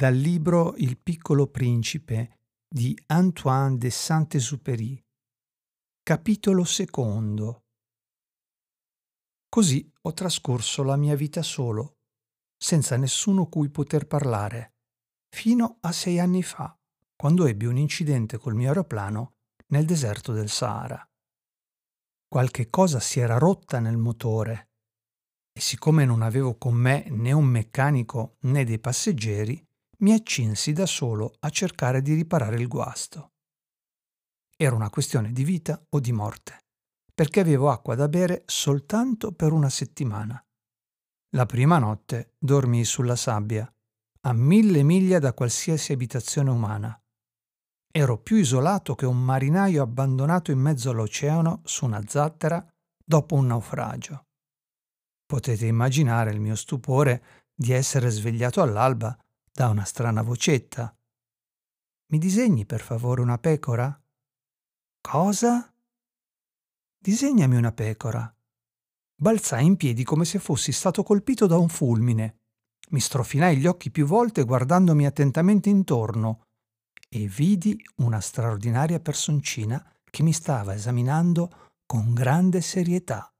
dal libro Il piccolo principe di Antoine de Saint-Exupéry. Capitolo secondo. Così ho trascorso la mia vita solo, senza nessuno cui poter parlare, fino a sei anni fa, quando ebbi un incidente col mio aeroplano nel deserto del Sahara. Qualche cosa si era rotta nel motore e siccome non avevo con me né un meccanico né dei passeggeri, mi accinsi da solo a cercare di riparare il guasto. Era una questione di vita o di morte, perché avevo acqua da bere soltanto per una settimana. La prima notte dormii sulla sabbia, a mille miglia da qualsiasi abitazione umana. Ero più isolato che un marinaio abbandonato in mezzo all'oceano su una zattera dopo un naufragio. Potete immaginare il mio stupore di essere svegliato all'alba da una strana vocetta. Mi disegni per favore una pecora? Cosa? Disegnami una pecora. Balzai in piedi come se fossi stato colpito da un fulmine. Mi strofinai gli occhi più volte guardandomi attentamente intorno e vidi una straordinaria personcina che mi stava esaminando con grande serietà.